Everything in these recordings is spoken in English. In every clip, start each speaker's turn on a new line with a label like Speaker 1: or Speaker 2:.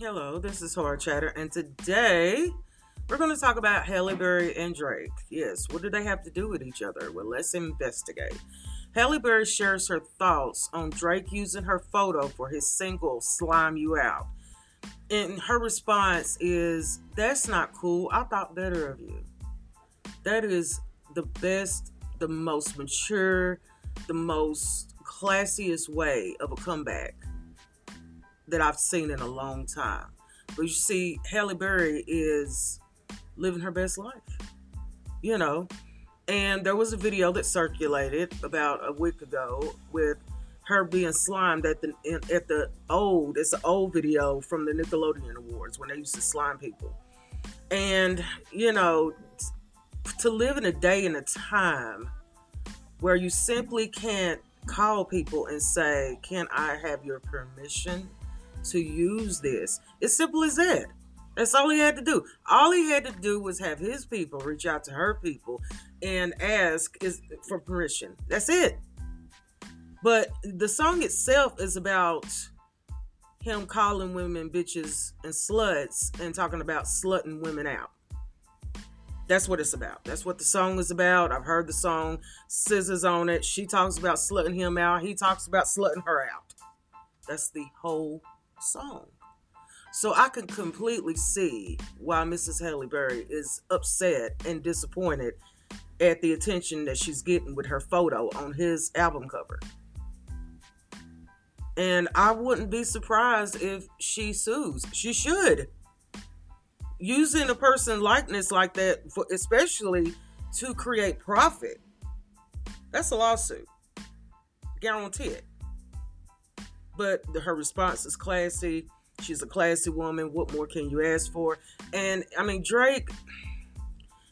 Speaker 1: Hello, this is Hard Chatter, and today we're going to talk about Halle Berry and Drake. Yes, what do they have to do with each other? Well, let's investigate. Halle Berry shares her thoughts on Drake using her photo for his single Slime You Out. And her response is, That's not cool. I thought better of you. That is the best, the most mature, the most classiest way of a comeback that I've seen in a long time. But you see, Halle Berry is living her best life, you know. And there was a video that circulated about a week ago with her being slimed at the at the old it's an old video from the Nickelodeon Awards when they used to slime people. And you know, to live in a day and a time where you simply can't call people and say, "Can I have your permission to use this. It's simple as that. That's all he had to do. All he had to do was have his people reach out to her people and ask is for permission. That's it. But the song itself is about him calling women bitches and sluts and talking about slutting women out. That's what it's about. That's what the song is about. I've heard the song SZA's on it. She talks about slutting him out. He talks about slutting her out. That's the whole song. So I can completely see why Mrs. Halle Berry is upset and disappointed at the attention that she's getting with her photo on his album cover. And I wouldn't be surprised if she sues. She should. Using a person likeness like that, for, especially to create profit, that's a lawsuit. Guarantee it but her response is classy. She's a classy woman. What more can you ask for? And I mean, Drake,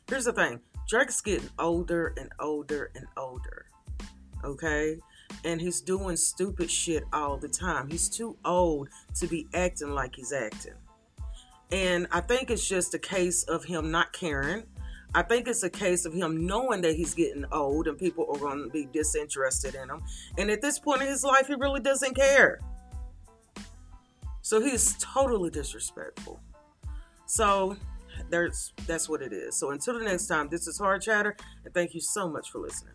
Speaker 1: here's the thing Drake's getting older and older and older. Okay? And he's doing stupid shit all the time. He's too old to be acting like he's acting. And I think it's just a case of him not caring. I think it's a case of him knowing that he's getting old and people are going to be disinterested in him. And at this point in his life, he really doesn't care. So he's totally disrespectful. So there's that's what it is. So until the next time, this is Hard Chatter, and thank you so much for listening.